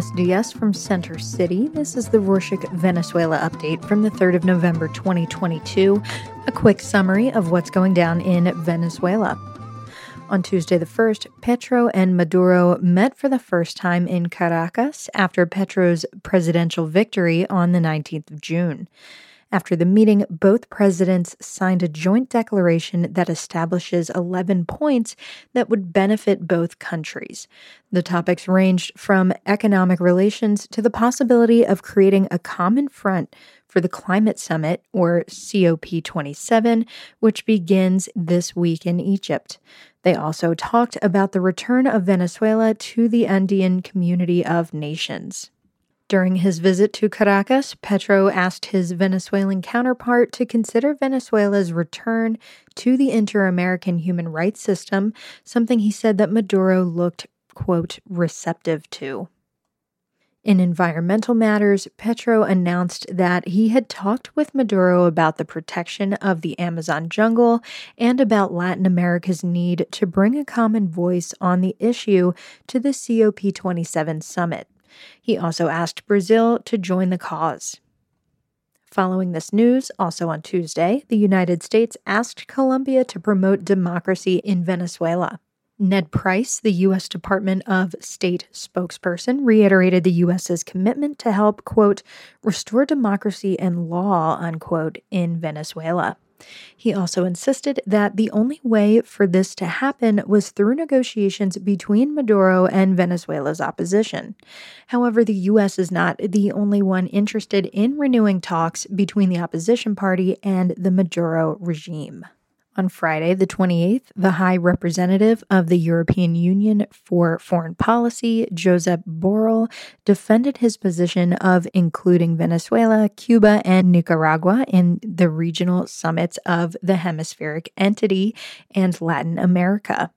Buenos dias from Center City. This is the Rorshok Venezuela update from the 3rd of November 2022. A quick summary of what's going down in Venezuela. On Tuesday the 1st, Petro and Maduro met for the first time in Caracas after Petro's presidential victory on the 19th of June. After the meeting, both presidents signed a joint declaration that establishes 11 points that would benefit both countries. The topics ranged from economic relations to the possibility of creating a common front for the Climate Summit, or COP27, which begins this week in Egypt. They also talked about the return of Venezuela to the Andean community of nations. During his visit to Caracas, Petro asked his Venezuelan counterpart to consider Venezuela's return to the inter American human rights system, something he said that Maduro looked, quote, receptive to. In environmental matters, Petro announced that he had talked with Maduro about the protection of the Amazon jungle and about Latin America's need to bring a common voice on the issue to the COP27 summit. He also asked Brazil to join the cause. Following this news, also on Tuesday, the United States asked Colombia to promote democracy in Venezuela. Ned Price, the U.S. Department of State spokesperson, reiterated the U.S.'s commitment to help, quote, restore democracy and law, unquote, in Venezuela. He also insisted that the only way for this to happen was through negotiations between Maduro and Venezuela's opposition. However, the U.S. is not the only one interested in renewing talks between the opposition party and the Maduro regime. On Friday, the 28th, the High Representative of the European Union for Foreign Policy, Josep Borrell, defended his position of including Venezuela, Cuba, and Nicaragua in the regional summits of the hemispheric entity and Latin America.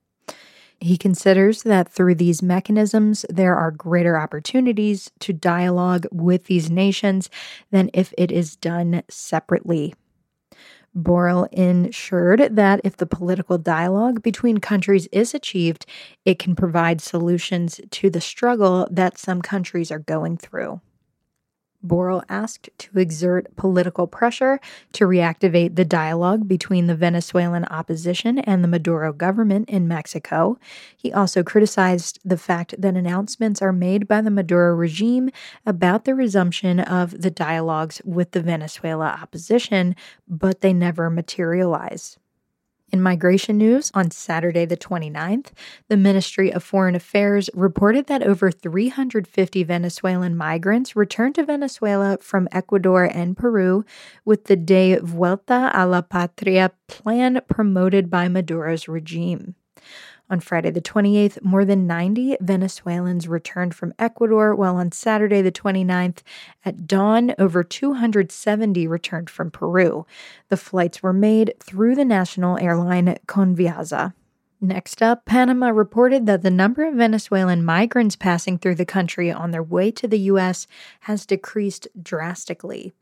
He considers that through these mechanisms, there are greater opportunities to dialogue with these nations than if it is done separately. Borrell ensured that if the political dialogue between countries is achieved, it can provide solutions to the struggle that some countries are going through. Borrell asked to exert political pressure to reactivate the dialogue between the Venezuelan opposition and the Maduro government in Mexico. He also criticized the fact that announcements are made by the Maduro regime about the resumption of the dialogues with the Venezuela opposition, but they never materialize. In migration news, on Saturday, the 29th, the Ministry of Foreign Affairs reported that over 350 Venezuelan migrants returned to Venezuela from Ecuador and Peru with the De Vuelta a la Patria plan promoted by Maduro's regime. On Friday the 28th, more than 90 Venezuelans returned from Ecuador, while on Saturday the 29th at dawn, over 270 returned from Peru. The flights were made through the national airline Conviasa. Next up, Panama reported that the number of Venezuelan migrants passing through the country on their way to the U.S. has decreased drastically.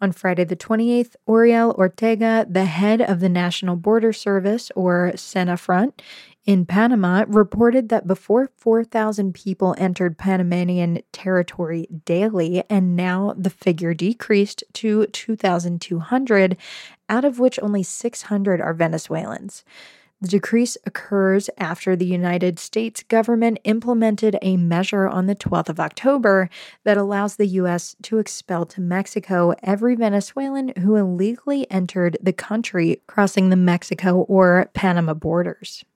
On Friday, the 28th, Oriel Ortega, the head of the National Border Service, or SENAFRONT, in Panama reported that before 4,000 people entered Panamanian territory daily, and now the figure decreased to 2,200, out of which only 600 are Venezuelans. The decrease occurs after the United States government implemented a measure on the 12th of October that allows the U.S. to expel to Mexico every Venezuelan who illegally entered the country crossing the Mexico or Panama borders.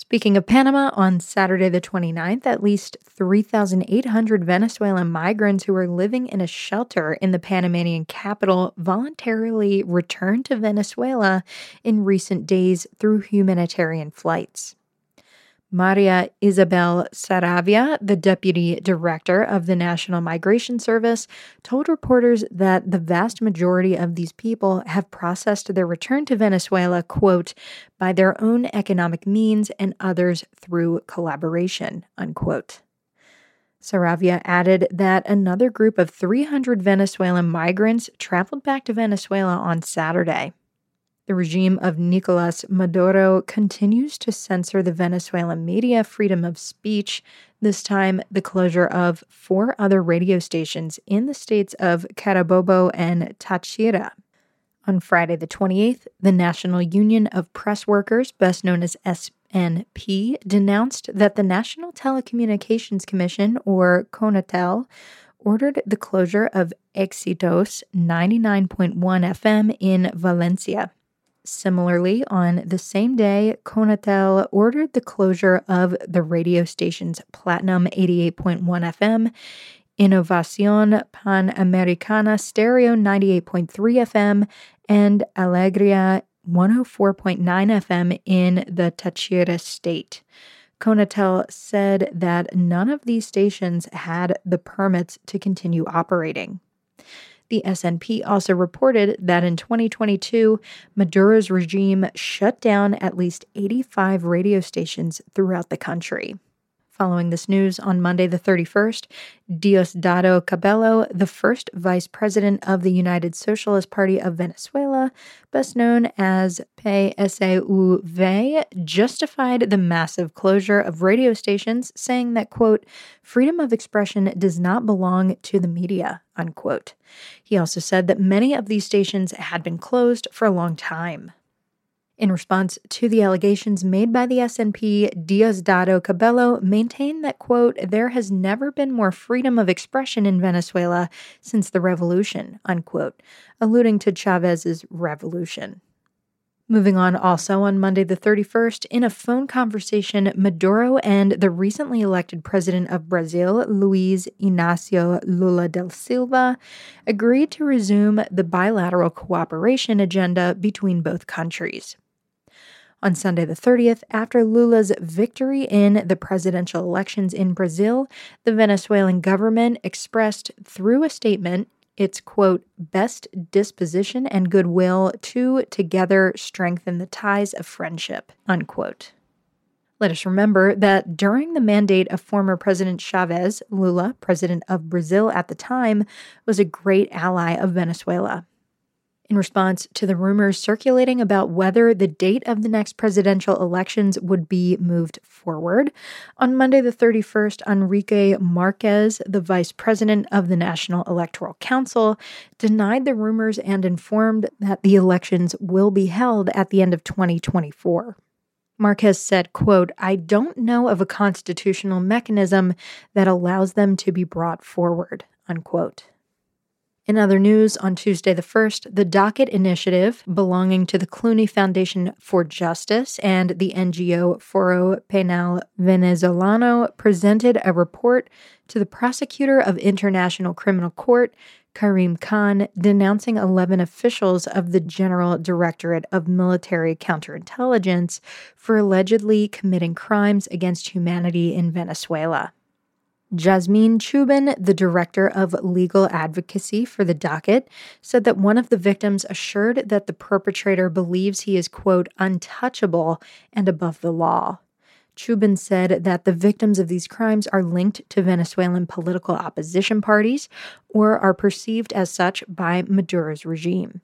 Speaking of Panama, on Saturday the 29th, at least 3,800 Venezuelan migrants who were living in a shelter in the Panamanian capital voluntarily returned to Venezuela in recent days through humanitarian flights. Maria Isabel Saravia, the deputy director of the National Migration Service, told reporters that the vast majority of these people have processed their return to Venezuela, quote, by their own economic means and others through collaboration, unquote. Saravia added that another group of 300 Venezuelan migrants traveled back to Venezuela on Saturday. The regime of Nicolas Maduro continues to censor the Venezuelan media, freedom of speech, this time the closure of four other radio stations in the states of Carabobo and Táchira. On Friday, the 28th, the National Union of Press Workers, best known as SNP, denounced that the National Telecommunications Commission, or CONATEL, ordered the closure of Exitos 99.1 FM in Valencia. Similarly, on the same day, Conatel ordered the closure of the radio stations Platinum 88.1 FM, Innovacion Panamericana Stereo 98.3 FM, and Alegria 104.9 FM in the Táchira state. Conatel said that none of these stations had the permits to continue operating. The SNP also reported that in 2022, Maduro's regime shut down at least 85 radio stations throughout the country. Following this news, on Monday the 31st, Diosdado Cabello, the first vice president of the United Socialist Party of Venezuela, best known as PSUV, justified the massive closure of radio stations, saying that, quote, freedom of expression does not belong to the media, unquote. He also said that many of these stations had been closed for a long time. In response to the allegations made by the SNP, Diosdado Cabello maintained that, quote, there has never been more freedom of expression in Venezuela since the revolution, unquote, alluding to Chavez's revolution. Moving on, also on Monday the 31st, in a phone conversation, Maduro and the recently elected president of Brazil, Luiz Inácio Lula da Silva, agreed to resume the bilateral cooperation agenda between both countries. On Sunday, the 30th, after Lula's victory in the presidential elections in Brazil, the Venezuelan government expressed through a statement its quote, best disposition and goodwill to together strengthen the ties of friendship, unquote. Let us remember that during the mandate of former President Chavez, Lula, president of Brazil at the time, was a great ally of Venezuela in response to the rumors circulating about whether the date of the next presidential elections would be moved forward. On Monday, the 31st, Enrique Marquez, the vice president of the National Electoral Council, denied the rumors and informed that the elections will be held at the end of 2024. Marquez said, quote, I don't know of a constitutional mechanism that allows them to be brought forward, unquote. In other news, on Tuesday the 1st, the Docket Initiative, belonging to the Clooney Foundation for Justice and the NGO Foro Penal Venezolano, presented a report to the prosecutor of International Criminal Court, Karim Khan, denouncing 11 officials of the General Directorate of Military Counterintelligence for allegedly committing crimes against humanity in Venezuela. Jasmine Chubin, the director of legal advocacy for the docket, said that one of the victims assured that the perpetrator believes he is, quote, untouchable and above the law. Chubin said that the victims of these crimes are linked to Venezuelan political opposition parties or are perceived as such by Maduro's regime.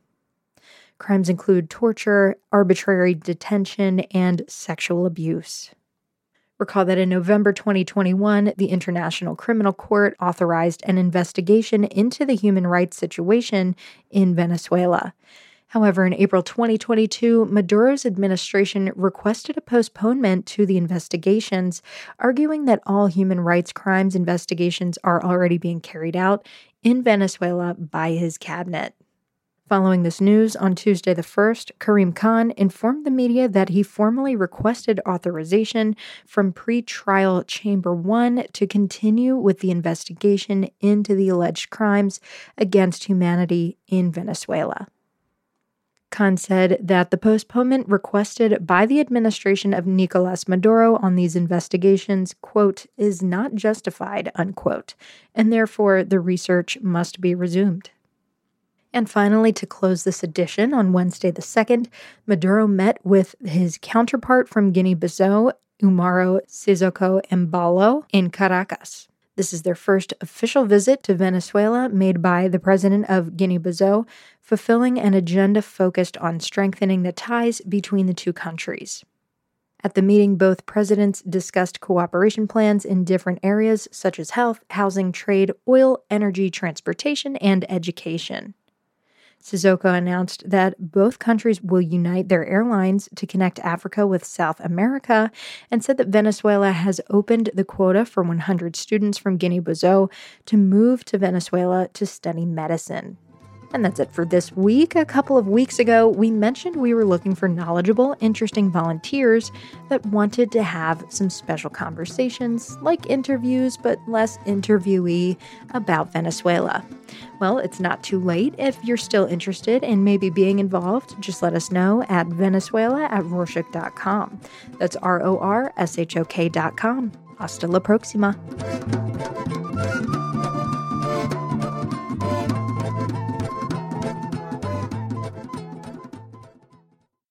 Crimes include torture, arbitrary detention, and sexual abuse. Recall that in November 2021, the International Criminal Court authorized an investigation into the human rights situation in Venezuela. However, in April 2022, Maduro's administration requested a postponement to the investigations, arguing that all human rights crimes investigations are already being carried out in Venezuela by his cabinet. Following this news, on Tuesday the 1st, Karim Khan informed the media that he formally requested authorization from pre-trial Chamber 1 to continue with the investigation into the alleged crimes against humanity in Venezuela. Khan said that the postponement requested by the administration of Nicolas Maduro on these investigations, quote, is not justified, unquote, and therefore the research must be resumed. And finally, to close this edition on Wednesday the 2nd, Maduro met with his counterpart from Guinea Bissau, Umaro Sissoko Embalo, in Caracas. This is their first official visit to Venezuela made by the president of Guinea Bissau, fulfilling an agenda focused on strengthening the ties between the two countries. At the meeting, both presidents discussed cooperation plans in different areas such as health, housing, trade, oil, energy, transportation, and education. Sissoko announced that both countries will unite their airlines to connect Africa with South America and said that Venezuela has opened the quota for 100 students from Guinea Bissau to move to Venezuela to study medicine. And that's it for this week. A couple of weeks ago, we mentioned we were looking for knowledgeable, interesting volunteers that wanted to have some special conversations, like interviews, but less interviewee about Venezuela. Well, it's not too late. If you're still interested in maybe being involved, just let us know at venezuela at rorshok.com. That's R O R S H O K.com. Hasta la próxima.